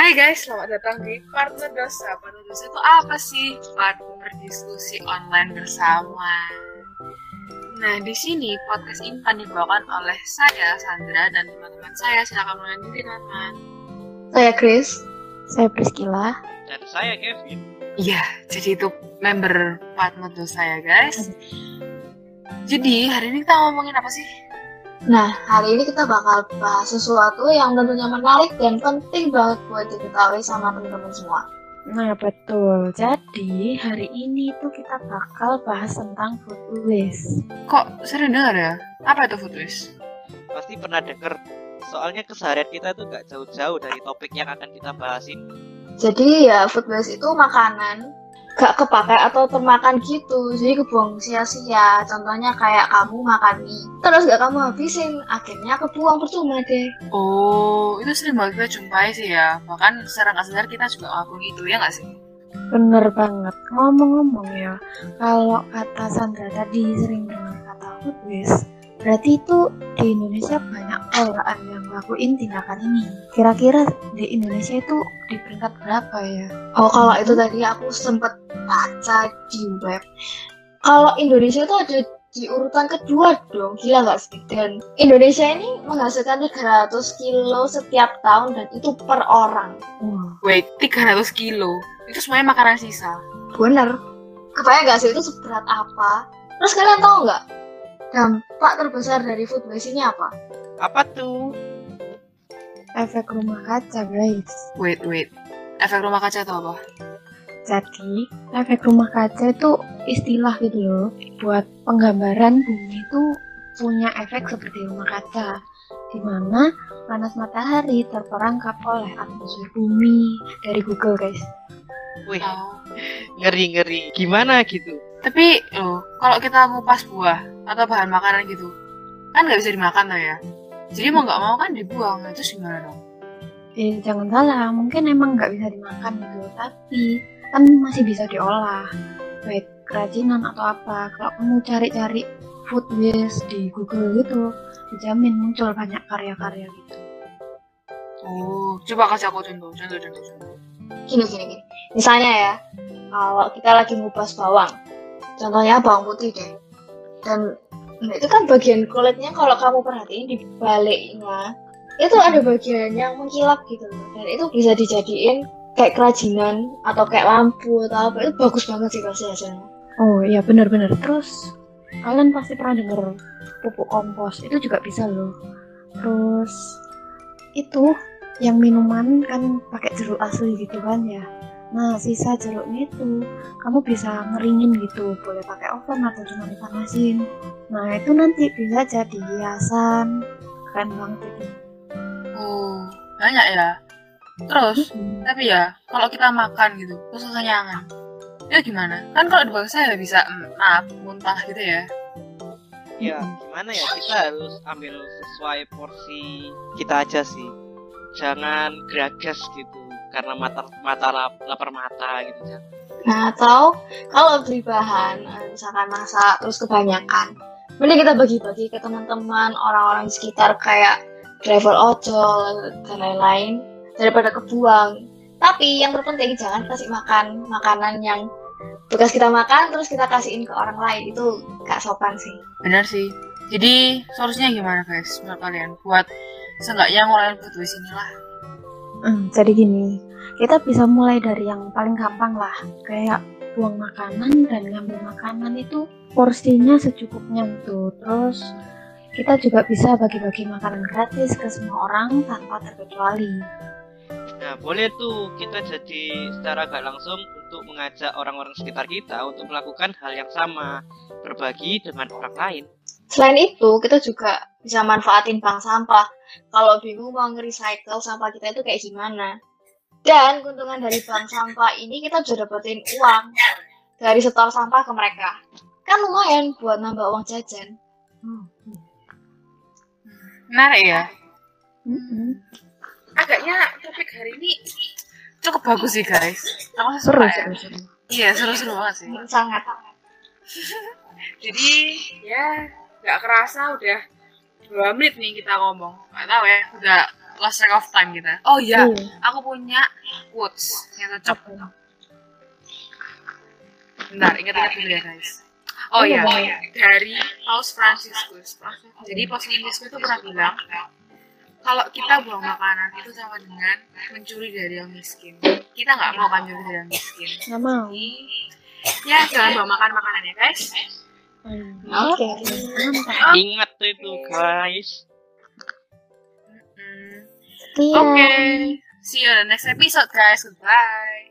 Hai guys, selamat datang di Partner Dosa. Partner Dosa itu apa sih? Partner diskusi online bersama. Nah, di sini podcast ini akan dibawakan oleh saya, Sandra, dan teman-teman saya. Silakan diri, teman-teman. Saya Chris. Saya Priscila. Dan saya Kevin. Iya, jadi itu member Partner Dosa ya, guys. Jadi, hari ini kita ngomongin apa sih? Nah, hari ini kita bakal bahas sesuatu yang tentunya menarik dan penting banget buat diketahui sama teman-teman semua. Nah, betul. Jadi, hari ini tuh kita bakal bahas tentang food waste. Kok sering dengar ya? Apa itu food waste? Pasti pernah denger. Soalnya keseharian kita tuh gak jauh-jauh dari topik yang akan kita bahas ini. Jadi ya food waste itu makanan gak kepakai atau termakan gitu jadi kebuang sia-sia contohnya kayak kamu makan mie terus gak kamu habisin akhirnya kebuang percuma deh Oh, itu sering banget kita jumpai sih ya. Bahkan secara nggak sadar kita juga ngelakuin itu, ya nggak sih? Bener banget. Ngomong-ngomong ya, kalau kata Sandra tadi sering dengar kata food waste, berarti itu di Indonesia banyak orang yang ngelakuin tindakan ini. Kira-kira di Indonesia itu di peringkat berapa ya? oh kalau itu tadi aku sempet baca di web. Kalau Indonesia itu ada di urutan kedua dong. Gila nggak sih? Dan Indonesia ini menghasilkan 300 kilo setiap tahun dan itu per orang. Wah, Wait, 300 kilo. Itu semuanya makanan sisa. bener. Kebayang nggak sih? Itu seberat apa? Terus kalian tahu nggak dampak terbesar dari food waste ini apa Apa tuh? efek rumah kaca guys. Wait, wait. Efek rumah kaca itu apa? Jadi, efek rumah kaca itu istilah gitu loh. Buat penggambaran bumi itu punya efek seperti rumah kaca, di mana panas matahari terperangkap oleh atmosfer bumi dari Google guys. Wih, Oh. ngeri-ngeri. Gimana gitu? Tapi loh, kalau kita ngupas buah atau bahan makanan gitu, kan nggak bisa dimakan tuh ya. Jadi mau nggak mau kan dibuang. Nah, Terus gimana dong? Eh, jangan salah, mungkin emang nggak bisa dimakan gitu, tapi kan masih bisa diolah. Baik kerajinan atau apa. Kalau kamu cari-cari food waste di Google gitu, dijamin muncul banyak karya-karya gitu. Oh, coba kasih aku contoh, contoh, contoh, contoh. gini gini gini misalnya ya kalau kita lagi ngupas bawang contohnya bawang putih deh dan nah, itu kan bagian kulitnya kalau kamu perhatiin di baliknya itu ada bagian yang mengkilap gitu dan itu bisa dijadiin kayak kerajinan atau kayak lampu atau apa itu bagus banget sih pasti hasilnya Oh iya benar-benar. Terus kalian pasti pernah denger pupuk kompos itu juga bisa loh. Terus itu yang minuman kan pakai jeruk asli gitu kan ya. Nah sisa jeruknya itu kamu bisa ngeringin gitu, boleh pakai oven atau cuma dipanasin. Nah itu nanti bisa jadi hiasan, keren banget itu. Oh, banyak ya. Terus, Hmm. tapi ya, kalau kita makan gitu, terus kekenyangan, itu gimana? Kan kalau di bangsa ya bisa maaf, muntah gitu ya. Ya, gimana ya? Kita harus ambil sesuai porsi kita aja sih. Jangan geragas gitu. Karena mata mata lap- lapar mata gitu. jangan. nah atau kalau beli bahan eh, misalkan masak terus kebanyakan mending kita bagi-bagi ke teman-teman orang-orang di sekitar kayak driver ojol dan lain-lain daripada kebuang tapi yang terpenting jangan kasih makan makanan yang bekas kita makan terus kita kasihin ke orang lain itu gak sopan sih Benar sih. Jadi, solusinya gimana guys menurut kalian? Buat seenggaknya ngurangin food waste ini lah. Hmm, jadi gini, kita bisa mulai dari yang paling gampang lah, kayak buang makanan dan ngambil makanan itu porsinya secukupnya gitu. Terus kita juga bisa bagi-bagi makanan gratis ke semua orang tanpa terkecuali. Nah, boleh tuh kita jadi secara gak langsung untuk mengajak orang-orang sekitar kita untuk melakukan hal yang sama, berbagi dengan orang lain. Selain itu, kita juga bisa manfaatin bank sampah. Kalau bingung mau nge-recycle sampah kita itu kayak gimana. Dan keuntungan dari bank sampah ini kita bisa dapetin uang dari setor sampah ke mereka. Kan lumayan buat nambah uang jajan. Menarik ya. Mm-mm. Agaknya topik hari ini cukup bagus sih guys. Aku Seru, ya. seru, seru. Iya, seru-seru banget sih. Sangat. Jadi, ya nggak kerasa udah dua menit nih kita ngomong. Nggak tahu ya, udah lost track of time kita. Oh iya, Iya. aku punya quotes yang cocok. Bentar, ingat-ingat dulu ya guys. Oh Iya, iya, dari Paus Franciscus. Jadi Paus Franciscus itu pernah bilang kalau kita buang makanan itu sama dengan mencuri dari yang miskin. Kita nggak mau kan mencuri dari yang miskin. Nggak mau. Ya jangan bawa makan makanan ya guys. Hmm. Oke. Mantap. Ingat tuh itu guys. Oke, see you in the next episode guys. Goodbye.